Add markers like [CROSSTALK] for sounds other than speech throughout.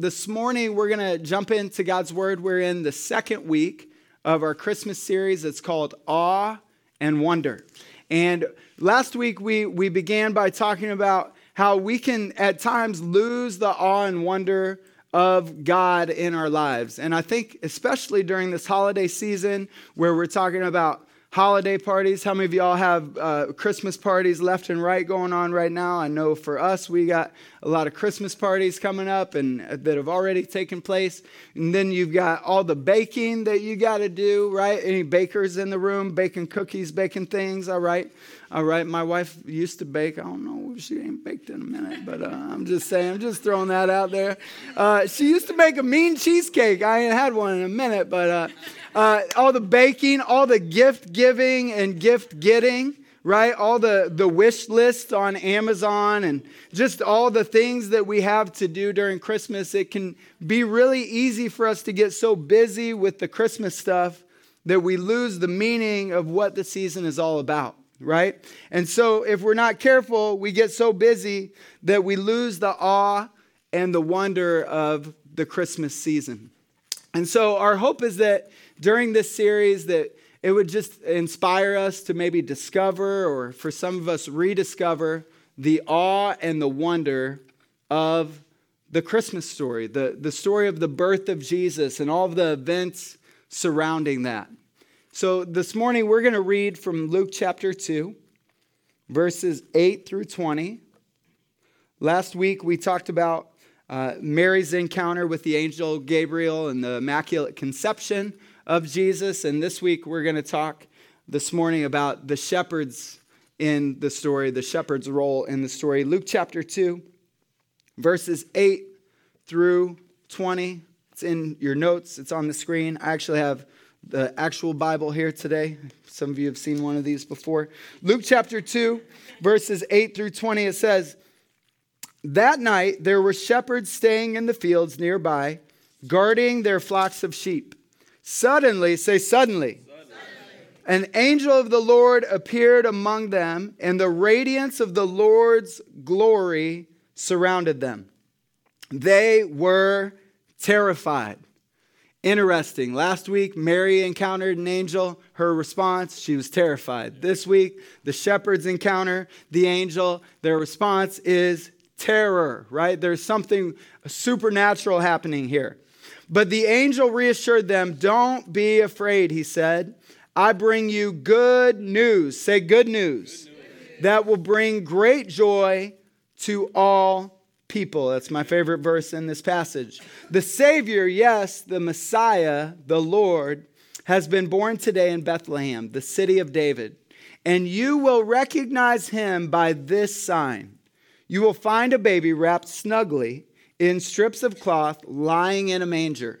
this morning we're going to jump into God's Word. We're in the second week of our Christmas series. It's called Awe and Wonder. And last week we, we began by talking about how we can at times lose the awe and wonder of God in our lives. And I think, especially during this holiday season where we're talking about holiday parties. How many of y'all have uh, Christmas parties left and right going on right now? I know for us, we got a lot of Christmas parties coming up and uh, that have already taken place. And then you've got all the baking that you got to do, right? Any bakers in the room baking cookies, baking things, all right? All right, my wife used to bake. I don't know if she ain't baked in a minute, but uh, I'm just saying, I'm just throwing that out there. Uh, she used to make a mean cheesecake. I ain't had one in a minute, but uh, uh, all the baking, all the gift giving and gift getting, right? All the, the wish list on Amazon and just all the things that we have to do during Christmas. It can be really easy for us to get so busy with the Christmas stuff that we lose the meaning of what the season is all about right? And so if we're not careful, we get so busy that we lose the awe and the wonder of the Christmas season. And so our hope is that during this series that it would just inspire us to maybe discover or for some of us rediscover the awe and the wonder of the Christmas story, the, the story of the birth of Jesus and all of the events surrounding that. So this morning we're going to read from Luke chapter 2, verses 8 through 20. Last week we talked about uh, Mary's encounter with the angel Gabriel and the Immaculate Conception of Jesus. And this week we're going to talk this morning about the shepherds in the story, the shepherd's role in the story. Luke chapter 2, verses 8 through 20. It's in your notes, it's on the screen. I actually have the actual Bible here today. Some of you have seen one of these before. Luke chapter 2, verses 8 through 20, it says, That night there were shepherds staying in the fields nearby, guarding their flocks of sheep. Suddenly, say suddenly, an angel of the Lord appeared among them, and the radiance of the Lord's glory surrounded them. They were terrified. Interesting. Last week, Mary encountered an angel. Her response, she was terrified. This week, the shepherds encounter the angel. Their response is terror, right? There's something supernatural happening here. But the angel reassured them, Don't be afraid, he said. I bring you good news. Say good news. Good news. That will bring great joy to all people. That's my favorite verse in this passage. The Savior, yes, the Messiah, the Lord, has been born today in Bethlehem, the city of David. And you will recognize him by this sign. You will find a baby wrapped snugly in strips of cloth lying in a manger.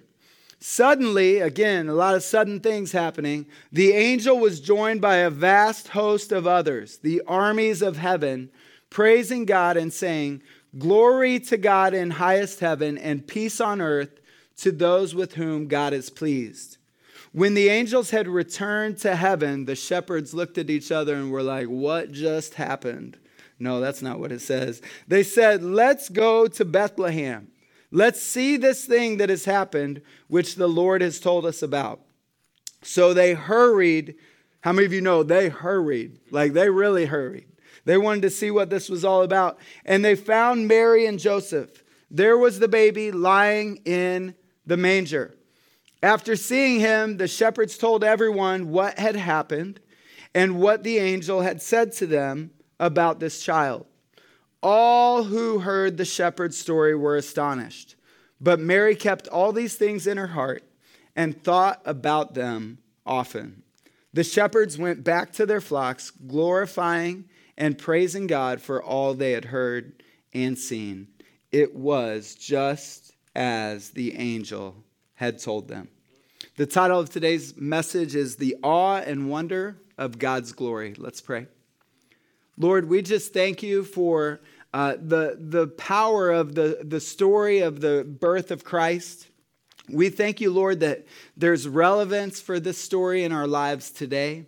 Suddenly, again, a lot of sudden things happening, the angel was joined by a vast host of others, the armies of heaven, praising God and saying, Glory to God in highest heaven, and peace on earth to those with whom God is pleased. When the angels had returned to heaven, the shepherds looked at each other and were like, What just happened? No, that's not what it says. They said, Let's go to Bethlehem. Let's see this thing that has happened, which the Lord has told us about. So they hurried. How many of you know they hurried? Like they really hurried they wanted to see what this was all about. And they found Mary and Joseph. There was the baby lying in the manger. After seeing him, the shepherds told everyone what had happened and what the angel had said to them about this child. All who heard the shepherd's story were astonished. But Mary kept all these things in her heart and thought about them often. The shepherds went back to their flocks, glorifying and praising God for all they had heard and seen. It was just as the angel had told them. The title of today's message is The Awe and Wonder of God's Glory. Let's pray. Lord, we just thank you for uh, the, the power of the, the story of the birth of Christ. We thank you, Lord, that there's relevance for this story in our lives today.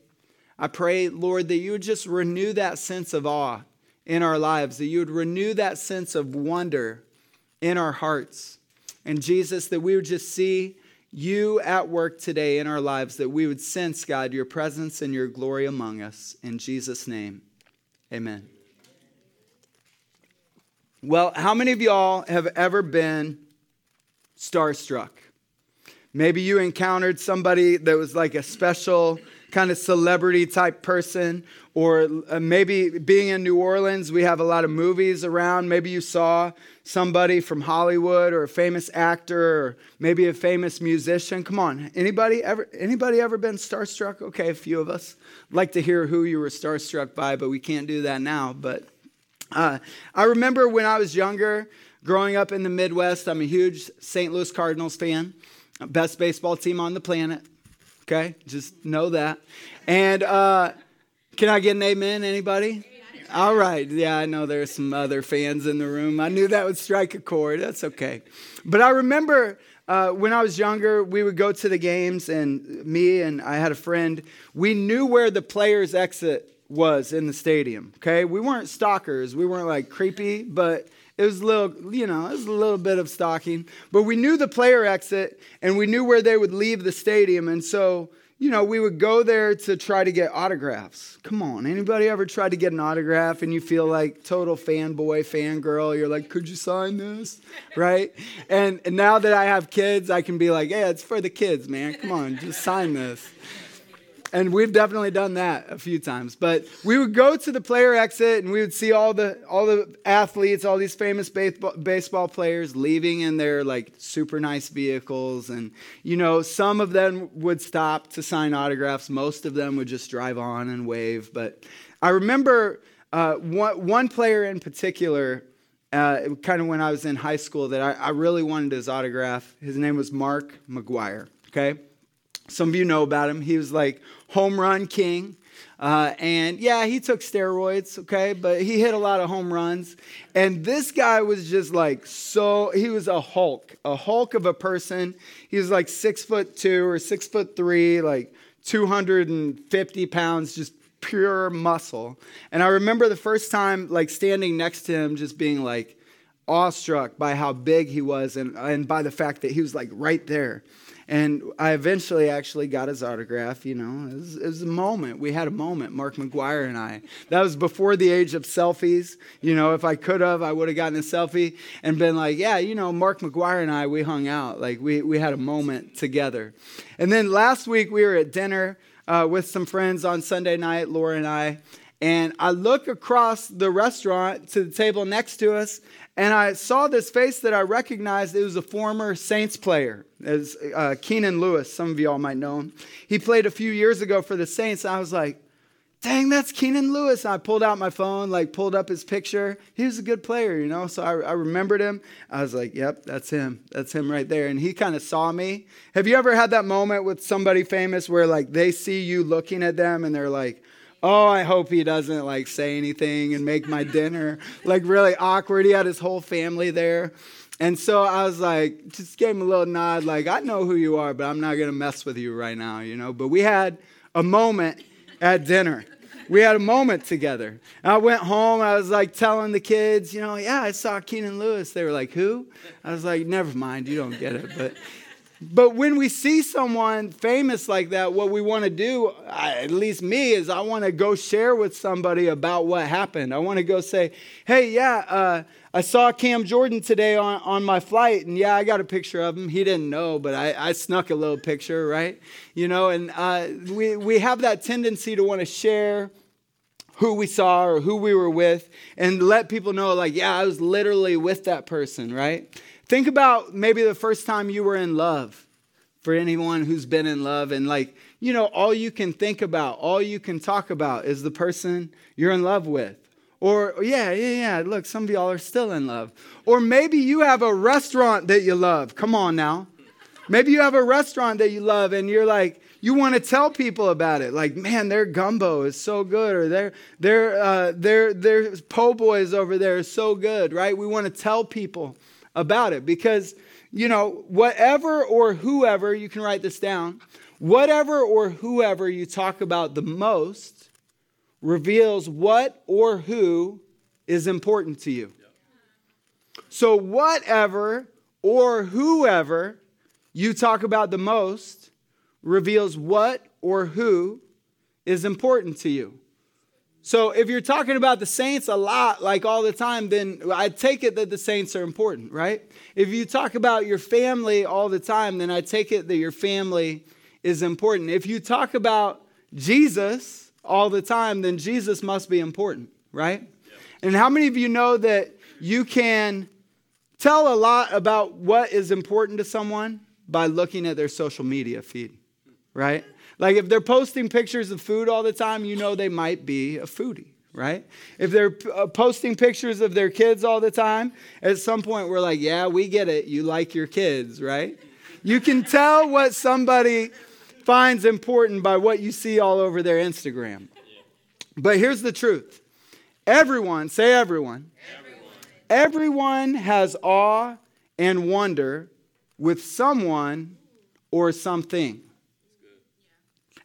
I pray, Lord, that you would just renew that sense of awe in our lives, that you would renew that sense of wonder in our hearts. And Jesus, that we would just see you at work today in our lives, that we would sense, God, your presence and your glory among us. In Jesus' name, amen. Well, how many of y'all have ever been starstruck? Maybe you encountered somebody that was like a special kind of celebrity type person, or uh, maybe being in New Orleans, we have a lot of movies around. Maybe you saw somebody from Hollywood or a famous actor or maybe a famous musician. Come on, anybody ever anybody ever been starstruck? Okay, a few of us. I'd like to hear who you were starstruck by, but we can't do that now. But uh, I remember when I was younger, growing up in the Midwest. I'm a huge St. Louis Cardinals fan, best baseball team on the planet. Okay, just know that. And uh, can I get an amen? Anybody? All right. Yeah, I know there's some other fans in the room. I knew that would strike a chord. That's okay. But I remember uh, when I was younger, we would go to the games, and me and I had a friend, we knew where the player's exit was in the stadium. Okay. We weren't stalkers, we weren't like creepy, but it was a little, you know, it was a little bit of stalking. But we knew the player exit and we knew where they would leave the stadium. And so, you know, we would go there to try to get autographs. Come on, anybody ever tried to get an autograph and you feel like total fanboy, fangirl? You're like, could you sign this? [LAUGHS] Right? And, and now that I have kids, I can be like, yeah, it's for the kids, man. Come on, just sign this and we've definitely done that a few times. But we would go to the player exit and we would see all the all the athletes all these famous baseball, baseball players leaving in their like super nice vehicles. And you know some of them would stop to sign autographs. Most of them would just drive on and wave. But i remember uh, one, one player in particular uh, kind of when i was in high school that I, I really wanted his autograph. His name was Mark McGwire okay some of you know about him. He was like home run king. Uh, and yeah, he took steroids, okay, but he hit a lot of home runs. And this guy was just like so, he was a Hulk, a Hulk of a person. He was like six foot two or six foot three, like 250 pounds, just pure muscle. And I remember the first time, like standing next to him, just being like awestruck by how big he was and, and by the fact that he was like right there. And I eventually actually got his autograph. You know, it was, it was, a moment. We had a moment, Mark McGwire and I. That was before the age of selfies. You know, if I could have, I would have gotten a selfie and been like, yeah, you know, Mark McGwire and I, we hung out. Like, we, we had a moment together. And then last week, we were at dinner uh, with some friends on Sunday night, Laura and I. And I look across the restaurant to the table next to us, and I saw this face that I recognized. It was a former Saints player, as uh, Keenan Lewis. Some of y'all might know him. He played a few years ago for the Saints. I was like, dang, that's Keenan Lewis. I pulled out my phone, like pulled up his picture. He was a good player, you know. So I, I remembered him. I was like, yep, that's him. That's him right there. And he kind of saw me. Have you ever had that moment with somebody famous where like they see you looking at them and they're like, oh, I hope he doesn't like say anything and make my dinner like really awkward. He had his whole family there. And so I was like, just gave him a little nod, like, I know who you are, but I'm not to mess with you right now, you know. But we had a moment at dinner. We had a moment together. And I went home. I was like telling the kids, you know, yeah, I saw Keenan Lewis. They were like, who? I was like, never mind, you don't get it. But but when we see someone famous like that, what we want to do, at least me, is I want to go share with somebody about what happened. I want to go say, hey, yeah, uh, I saw Cam Jordan today on, on my flight, and yeah, I got a picture of him. He didn't know, but I, I snuck a little picture, right? You know, and uh, we, we have that tendency to want to share who we saw or who we were with and let people know, like, yeah, I was literally with that person, right? Think about maybe the first time you were in love for anyone who's been in love and like, you know, all you can think about, all you can talk about is the person you're in love with. Or, yeah, yeah, yeah, look, some of y'all are still in love. Or maybe you have a restaurant that you love. Come on now. Maybe you have a restaurant that you love and you're like, you want to tell people about it. Like, man, their gumbo is so good, or their their uh, their their po' boys over there is so good, right? We want to tell people about it because, you know, whatever or whoever, you can write this down, whatever or whoever you talk about the most reveals what or who is important to you. So, whatever or whoever you talk about the most reveals what or who is important to you. So if you're talking about the saints a lot, like all the time, then I take it that the saints are important, right? If you talk about your family all the time, then I take it that your family is important. If you talk about Jesus all the time, then Jesus must be important, right? And how many of you know that you can tell a lot about what is important to someone by looking at their social media feed, right? Like if they're posting pictures of food all the time, you know they might be a foodie, right? If they're uh, posting pictures of their kids all the time, at some point we're like, yeah, we get it. You like your kids, right? You can tell what somebody finds important by what you see all over their Instagram. But here's the truth everyone, say everyone, everyone, everyone has awe and wonder with someone or something.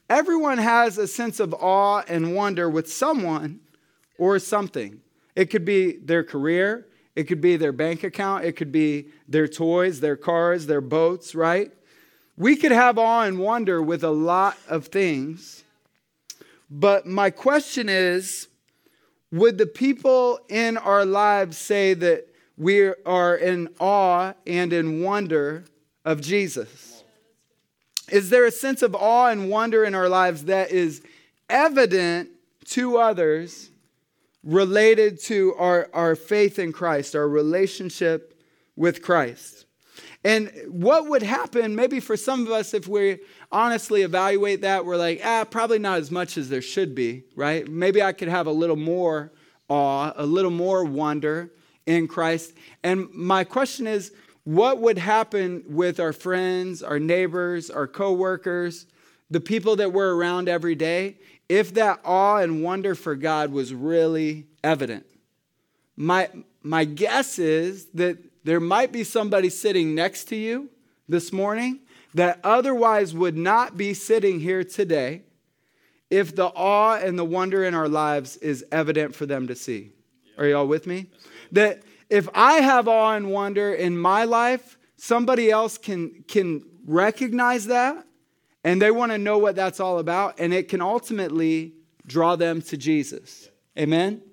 Everyone has a sense of awe and wonder with someone or something. It could be their career, it could be their bank account, it could be their toys, their cars, their boats, right? We could have awe and wonder with a lot of things. But my question is would the people in our lives say that we are in awe and in wonder of Jesus? Is there a sense of awe and wonder in our lives that is evident to others related to our, our faith in Christ, our relationship with Christ? And what would happen, maybe for some of us, if we honestly evaluate that, we're like, ah, probably not as much as there should be, right? Maybe I could have a little more awe, a little more wonder in Christ. And my question is, what would happen with our friends, our neighbors, our coworkers, the people that we're around every day if that awe and wonder for God was really evident? My, my guess is that there might be somebody sitting next to you this morning that otherwise would not be sitting here today if the awe and the wonder in our lives is evident for them to see. Are y'all with me? That if I have awe and wonder in my life, somebody else can, can recognize that and they want to know what that's all about, and it can ultimately draw them to Jesus. Amen?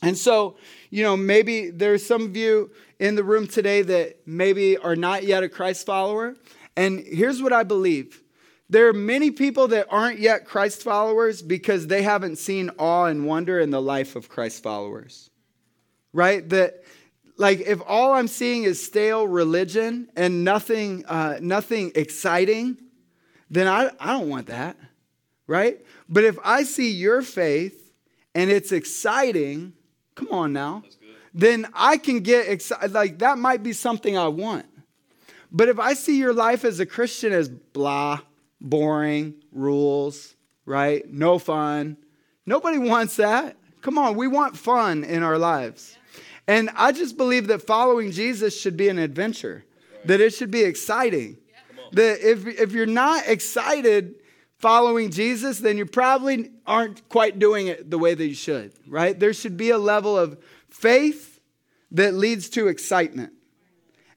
And so, you know, maybe there's some of you in the room today that maybe are not yet a Christ follower. And here's what I believe there are many people that aren't yet Christ followers because they haven't seen awe and wonder in the life of Christ followers. Right? That like if all I'm seeing is stale religion and nothing, uh, nothing exciting, then I, I don't want that, right? But if I see your faith and it's exciting, come on now, then I can get excited. Like that might be something I want. But if I see your life as a Christian as blah, boring, rules, right? No fun, nobody wants that. Come on, we want fun in our lives. And I just believe that following Jesus should be an adventure, that it should be exciting. That if, if you're not excited following Jesus, then you probably aren't quite doing it the way that you should, right? There should be a level of faith that leads to excitement.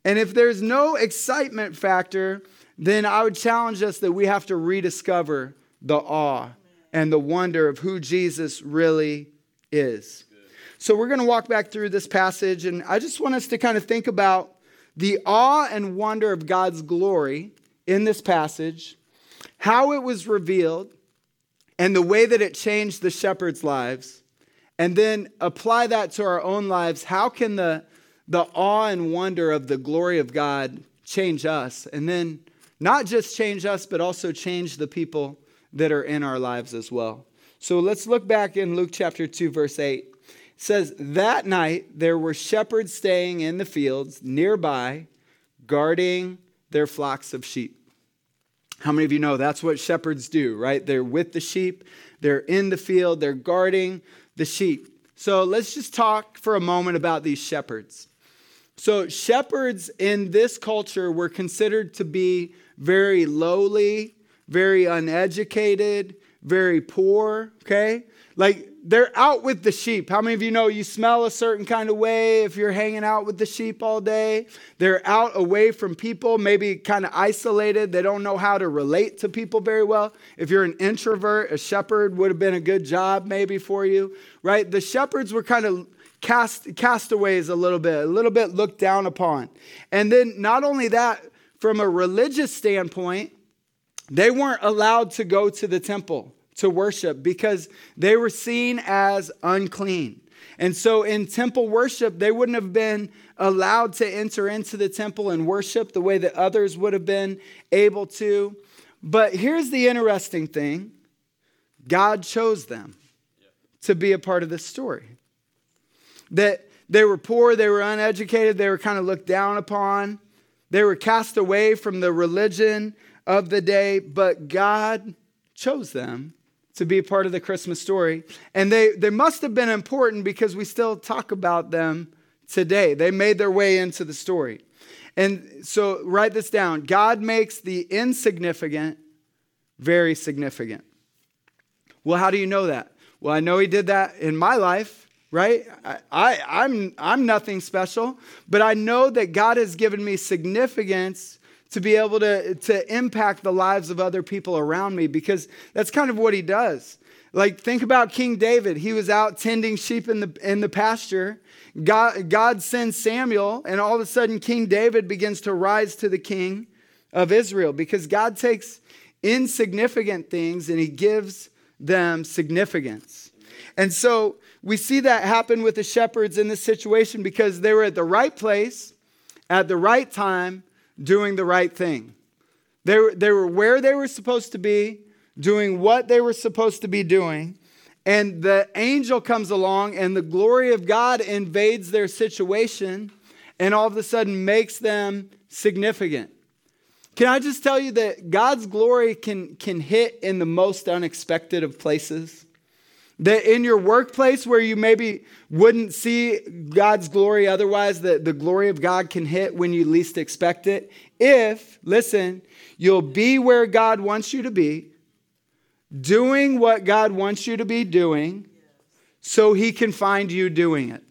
And if there's no excitement factor, then I would challenge us that we have to rediscover the awe and the wonder of who Jesus really is. So we're going to walk back through this passage, and I just want us to kind of think about the awe and wonder of God's glory in this passage, how it was revealed, and the way that it changed the shepherds' lives, and then apply that to our own lives. How can the, the awe and wonder of the glory of God change us? And then not just change us, but also change the people that are in our lives as well. So let's look back in Luke chapter 2, verse 8 says, That night there were shepherds staying in the fields nearby, guarding their flocks of sheep. How many of you know that's what shepherds do, right? They're with the sheep, they're in the field, they're guarding the sheep. So let's just talk for a moment about these shepherds. So, shepherds in this culture were considered to be very lowly, very uneducated, very poor, okay? Like they're out with the sheep. How many of you know you smell a certain kind of way if you're hanging out with the sheep all day? They're out away from people, maybe kind of isolated. They don't know how to relate to people very well. If you're an introvert, a shepherd would have been a good job maybe for you, right? The shepherds were kind of cast castaways a little bit, a little bit looked down upon. And then not only that, from a religious standpoint, they weren't allowed to go to the temple to worship because they were seen as unclean. And so in temple worship, they wouldn't have been allowed to enter into the temple and worship the way that others would have been able to. But here's the interesting thing God chose them to be a part of this story. That they were poor, they were uneducated, they were kind of looked down upon, they were cast away from the religion of the day, but God chose them to be a part of the Christmas story. And they, they must have been important because we still talk about them today. They made their way into the story. And so write this down God makes the insignificant very significant. Well, how do you know that? Well, I know He did that in my life, right? I, I, I'm, I'm nothing special, but I know that God has given me significance to be able to, to impact the lives of other people around me because that's kind of what he does. Like, think about King David. He was out tending sheep in the, in the pasture. God, God sends Samuel, and all of a sudden, King David begins to rise to the king of Israel because God takes insignificant things and he gives them significance. And so we see that happen with the shepherds in this situation because they were at the right place at the right time doing the right thing. They were, they were where they were supposed to be, doing what they were supposed to be doing. And the angel comes along, and the glory of God invades their situation and all of a sudden makes them significant. Can I just tell you that God's glory can, can hit in the most unexpected of places? That in your workplace where you maybe wouldn't see God's glory otherwise, that the glory of God can hit when you least expect it. If, listen, you'll be where God wants you to be, doing what God wants you to be doing, so He can find you doing it.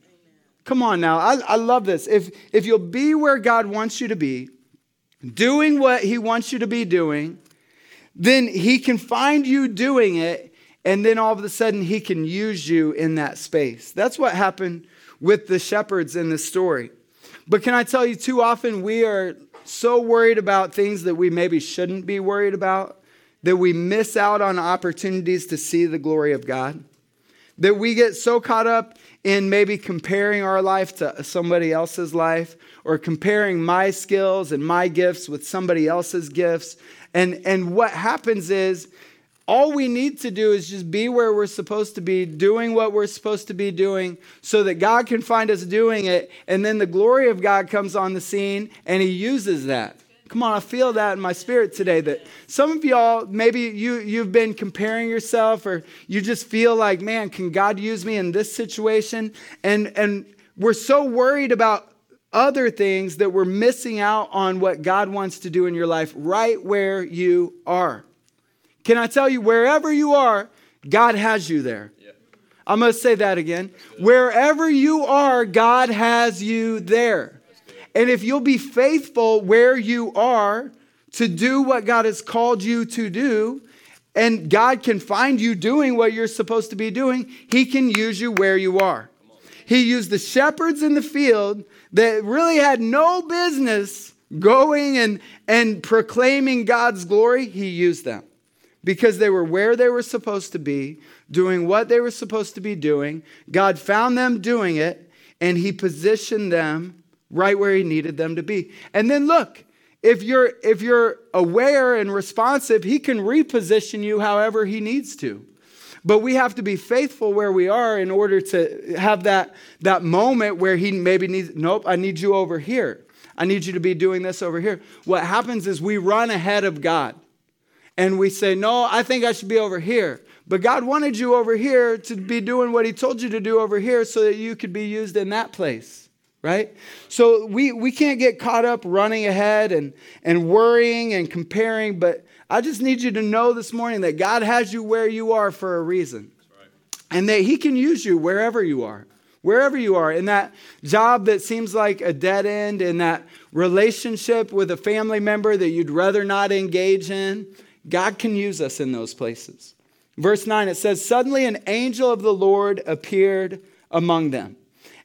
Come on now, I, I love this. If, if you'll be where God wants you to be, doing what He wants you to be doing, then He can find you doing it and then all of a sudden he can use you in that space. That's what happened with the shepherds in this story. But can I tell you, too often we are so worried about things that we maybe shouldn't be worried about that we miss out on opportunities to see the glory of God. That we get so caught up in maybe comparing our life to somebody else's life or comparing my skills and my gifts with somebody else's gifts. And, and what happens is all we need to do is just be where we're supposed to be, doing what we're supposed to be doing, so that God can find us doing it. And then the glory of God comes on the scene and He uses that. Come on, I feel that in my spirit today that some of y'all, maybe you, you've been comparing yourself or you just feel like, man, can God use me in this situation? And, and we're so worried about other things that we're missing out on what God wants to do in your life right where you are. Can I tell you, wherever you are, God has you there. Yeah. I'm going to say that again. Wherever you are, God has you there. And if you'll be faithful where you are to do what God has called you to do, and God can find you doing what you're supposed to be doing, He can use you where you are. He used the shepherds in the field that really had no business going and, and proclaiming God's glory. He used them because they were where they were supposed to be, doing what they were supposed to be doing. God found them doing it, and He positioned them right where He needed them to be. And then look, if you're if you're aware and responsive, He can reposition you however He needs to. But we have to be faithful where we are in order to have that, that moment where He maybe needs, nope, I need you over here. I need you to be doing this over here. What happens is we run ahead of God and we say, No, I think I should be over here. But God wanted you over here to be doing what He told you to do over here so that you could be used in that place, right? So we, we can't get caught up running ahead and, and worrying and comparing. But I just need you to know this morning that God has you where you are for a reason. and that He can use you wherever you are. Wherever you are, in that job that seems like a dead end, in that relationship with a family member that you'd rather not engage in, God can use us in those places. Verse 9, it says, Suddenly an angel of the Lord appeared among them.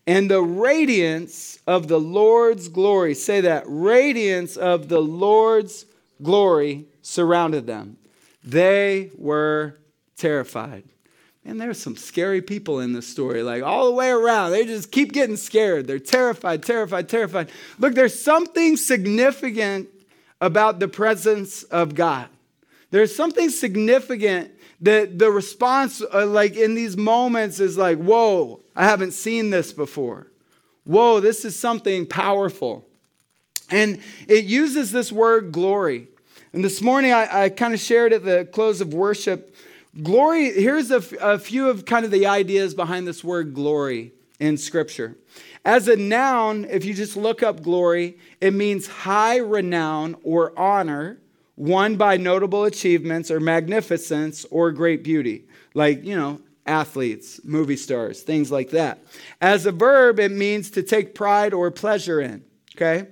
And the radiance of the Lord's glory, say that, radiance of the Lord's glory surrounded them. They were terrified. And there's some scary people in this story, like all the way around. They just keep getting scared. They're terrified, terrified, terrified. Look, there's something significant about the presence of God. There's something significant that the response, uh, like in these moments, is like, whoa, I haven't seen this before. Whoa, this is something powerful. And it uses this word glory. And this morning I, I kind of shared at the close of worship. Glory, here's a, f- a few of kind of the ideas behind this word glory in Scripture. As a noun, if you just look up glory, it means high renown or honor won by notable achievements or magnificence or great beauty. Like, you know, athletes, movie stars, things like that. As a verb, it means to take pride or pleasure in, okay?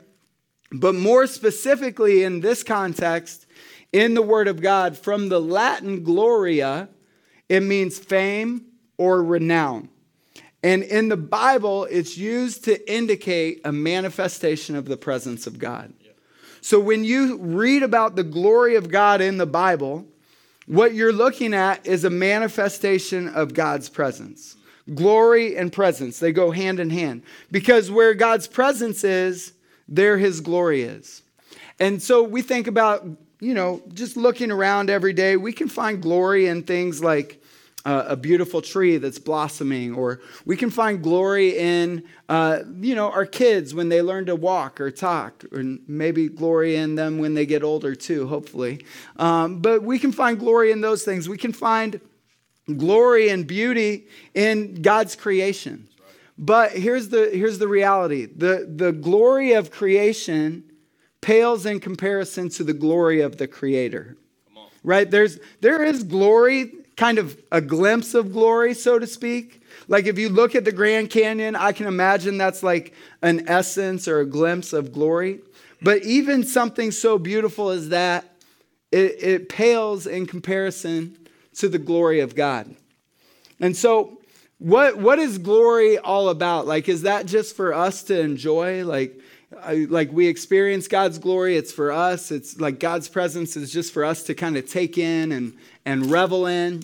But more specifically in this context, in the Word of God, from the Latin gloria, it means fame or renown. And in the Bible, it's used to indicate a manifestation of the presence of God. So when you read about the glory of God in the Bible, what you're looking at is a manifestation of God's presence. Glory and presence, they go hand in hand. Because where God's presence is, there his glory is. And so we think about, you know, just looking around every day, we can find glory in things like uh, a beautiful tree that's blossoming, or we can find glory in, uh, you know, our kids when they learn to walk or talk, or maybe glory in them when they get older too, hopefully. Um, but we can find glory in those things. We can find glory and beauty in God's creation. But here's the, here's the reality the, the glory of creation pales in comparison to the glory of the Creator. Right? There's, there is glory, kind of a glimpse of glory, so to speak. Like if you look at the Grand Canyon, I can imagine that's like an essence or a glimpse of glory. But even something so beautiful as that, it, it pales in comparison to the glory of God. And so what, what is glory all about? Like, is that just for us to enjoy? Like, like we experience God's glory, it's for us. It's like God's presence is just for us to kind of take in and, and revel in.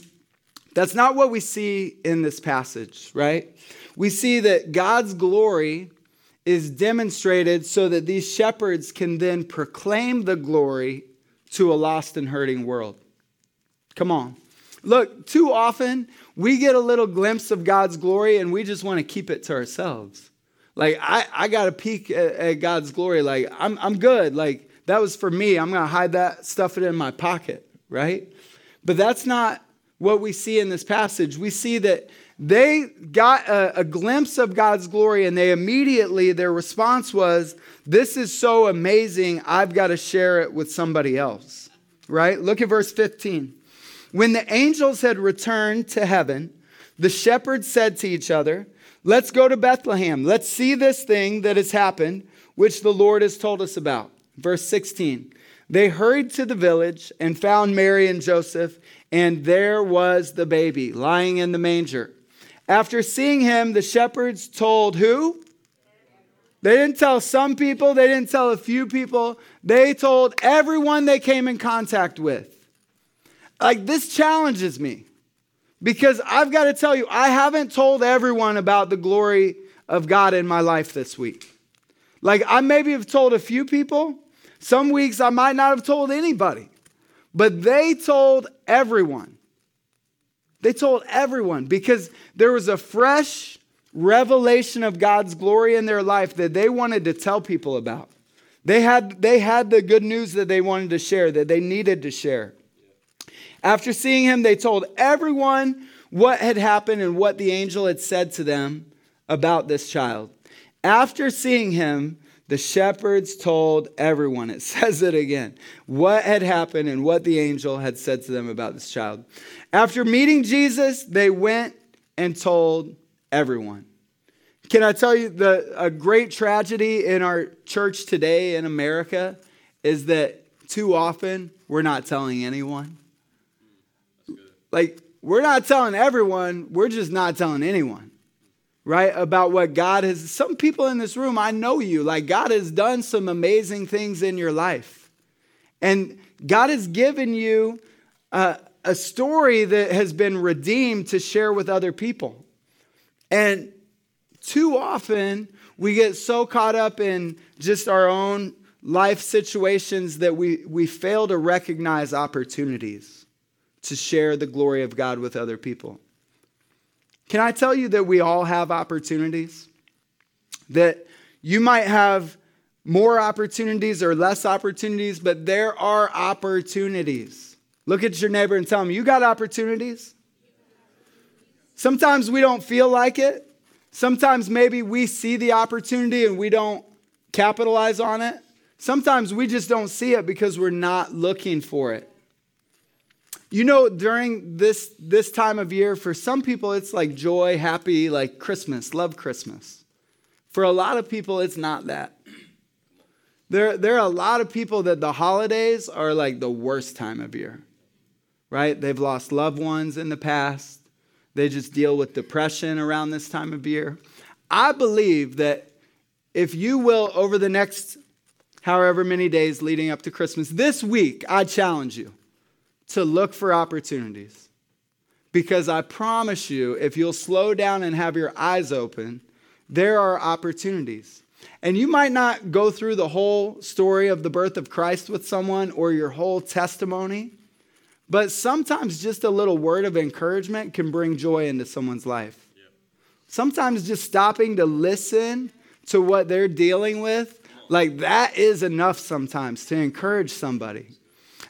That's not what we see in this passage, right? We see that God's glory is demonstrated so that these shepherds can then proclaim the glory to a lost and hurting world. Come on. Look, too often we get a little glimpse of God's glory and we just want to keep it to ourselves. Like, I, I got a peek at, at, God's glory. Like, I'm, I'm good. Like, that was for me. I'm to hide that, stuff it in my pocket, right? But that's not what we see in this passage. We see that they got a, a glimpse of God's glory and they immediately, their response was, This is so amazing. I've got to share it with somebody else, right? Look at verse 15. When the angels had returned to heaven, the shepherds said to each other, Let's go to Bethlehem. Let's see this thing that has happened, which the Lord has told us about. Verse 16. They hurried to the village and found Mary and Joseph, and there was the baby lying in the manger. After seeing him, the shepherds told who? They didn't tell some people, they didn't tell a few people, they told everyone they came in contact with. Like, this challenges me because I've got to tell you, I haven't told everyone about the glory of God in my life this week. Like, I maybe have told a few people. Some weeks I might not have told anybody, but they told everyone. They told everyone because there was a fresh revelation of God's glory in their life that they wanted to tell people about. They had, they had the good news that they wanted to share, that they needed to share. After seeing him, they told everyone what had happened and what the angel had said to them about this child. After seeing him, the shepherds told everyone, it [LAUGHS] says it again, what had happened and what the angel had said to them about this child. After meeting Jesus, they went and told everyone. Can I tell you the a great tragedy in our church today in America is that too often we're not telling anyone. Like we're not telling everyone, we're just not telling anyone. Right? About what God has some people in this room, I know you. Like God has done some amazing things in your life. And God has given you uh, a story that has been redeemed to share with other people. And too often, we get so caught up in just our own life situations that we, we fail to recognize opportunities to share the glory of God with other people. Can I tell you that we all have opportunities? That you might have more opportunities or less opportunities, but there are opportunities. Look at your neighbor and tell him, You got opportunities? Sometimes we don't feel like it. Sometimes maybe we see the opportunity and we don't capitalize on it. Sometimes we just don't see it because we're not looking for it. You know, during this, this time of year, for some people, it's like joy, happy, like Christmas, love Christmas. For a lot of people, it's not that. There, there are a lot of people that the holidays are like the worst time of year, right? They've lost loved ones in the past. They just deal with depression around this time of year. I believe that if you will, over the next however many days leading up to Christmas, this week, I challenge you to look for opportunities. Because I promise you, if you'll slow down and have your eyes open, there are opportunities. And you might not go through the whole story of the birth of Christ with someone or your whole testimony, but sometimes just a little word of encouragement can bring joy into someone's life. Sometimes just stopping to listen to what they're dealing with, like that is enough sometimes to encourage somebody.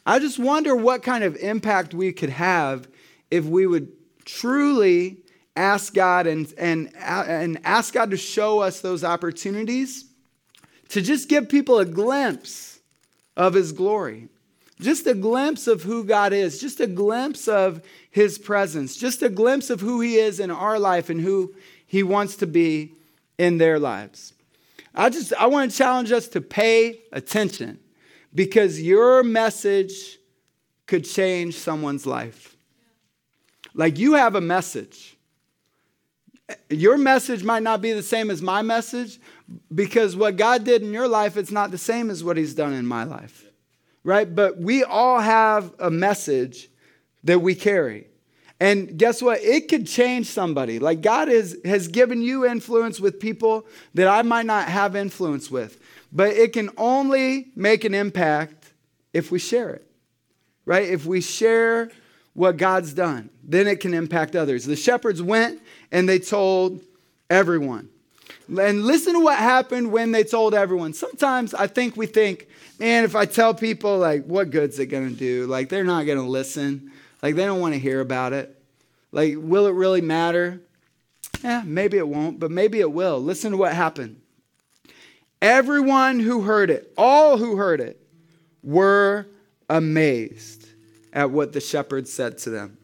I just wonder what kind of impact we could have if we would truly ask God and, and, uh, and ask God to show us those opportunities to just give people a glimpse of His glory. Just a glimpse of who God is, just a glimpse of His presence, just a glimpse of who He is in our life and who He wants to be in their lives. I just I want to challenge us to pay attention because your message could change someone's life. Like you have a message. Your message might not be the same as my message because what God did in your life it's not the same as what he's done in my life right? But we all have a message that we carry. And guess what? It could change somebody. Like God is, has given you influence with people that I might not have influence with. But it can only make an impact if we share it, right? If we share what God's done, then it can impact others. The shepherds went and they told everyone. And listen to what happened when they told everyone. Sometimes I think we think, man, if I tell people, like, what good's it to do? Like, they're not to listen. Like, they don't want to hear about it. Like, will it really matter? Yeah, maybe it won't, but maybe it will. Listen to what happened. Everyone who heard it, all who heard it, were amazed at what the shepherd said to them.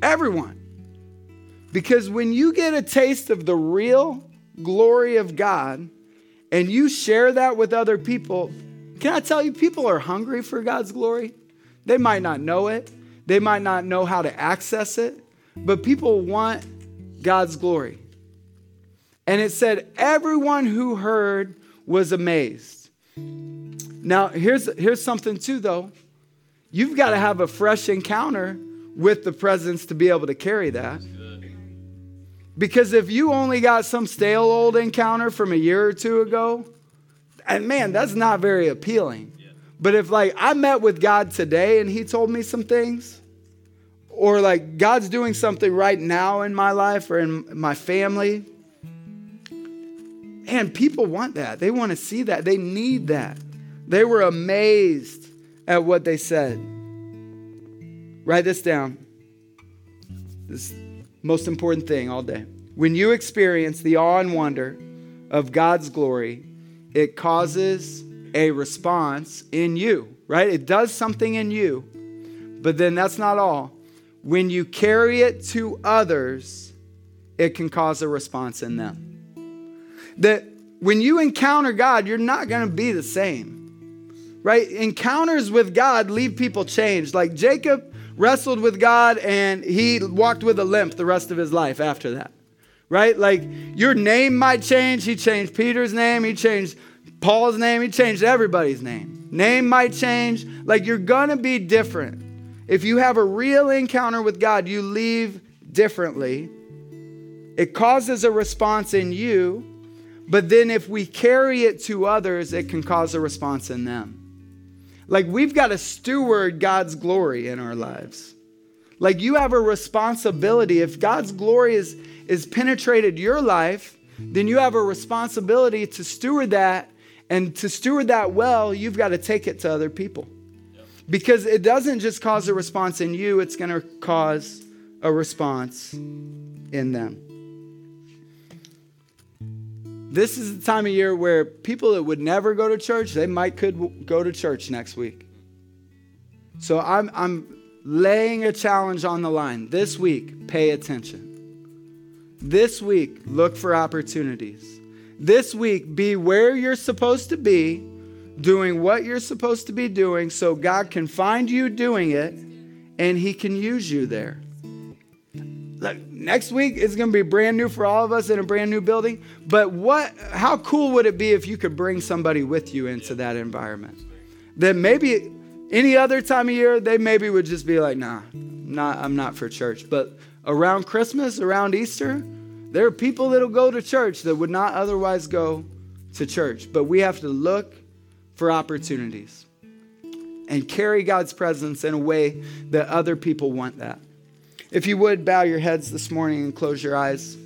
Everyone. Because when you get a taste of the real glory of God and you share that with other people, can I tell you, people are hungry for God's glory? They might not know it, they might not know how to access it, but people want God's glory. And it said, everyone who heard was amazed. Now, here's, here's something too, though. You've got to have a fresh encounter with the presence to be able to carry that. Because if you only got some stale old encounter from a year or two ago, and man, that's not very appealing. But if like I met with God today and he told me some things, or like God's doing something right now in my life or in my family, and people want that. They want to see that. They need that. They were amazed at what they said. Write this down. This most important thing all day. When you experience the awe and wonder of God's glory, it causes a response in you, right? It does something in you. But then that's not all. when you carry it to others, it can cause a response in them. That when you encounter God, you're not going to be the same. Right? Encounters with God leave people changed. Like Jacob wrestled with God and he walked with a limp the rest of his life after that. Right? Like your name might change. He changed Peter's name, he changed Paul's name, he changed everybody's name. Name might change. Like you're going to be different. If you have a real encounter with God, you leave differently. It causes a response in you, but then if we carry it to others, it can cause a response in them. Like we've got to steward God's glory in our lives. Like you have a responsibility. If God's glory is, is penetrated your life, then you have a responsibility to steward that. And to steward that well, you've got to take it to other people. Because it doesn't just cause a response in you, it's going to cause a response in them. This is the time of year where people that would never go to church, they might could go to church next week. So I'm, I'm laying a challenge on the line. This week, pay attention. This week, look for opportunities. This week, be where you're supposed to be doing what you're supposed to be doing so God can find you doing it and He can use you there. Next week is going to be brand new for all of us in a brand new building. But what? How cool would it be if you could bring somebody with you into that environment? That maybe any other time of year they maybe would just be like, "Nah, not I'm not for church." But around Christmas, around Easter, there are people that'll go to church that would not otherwise go to church. But we have to look for opportunities and carry God's presence in a way that other people want that. If you would bow your heads this morning and close your eyes.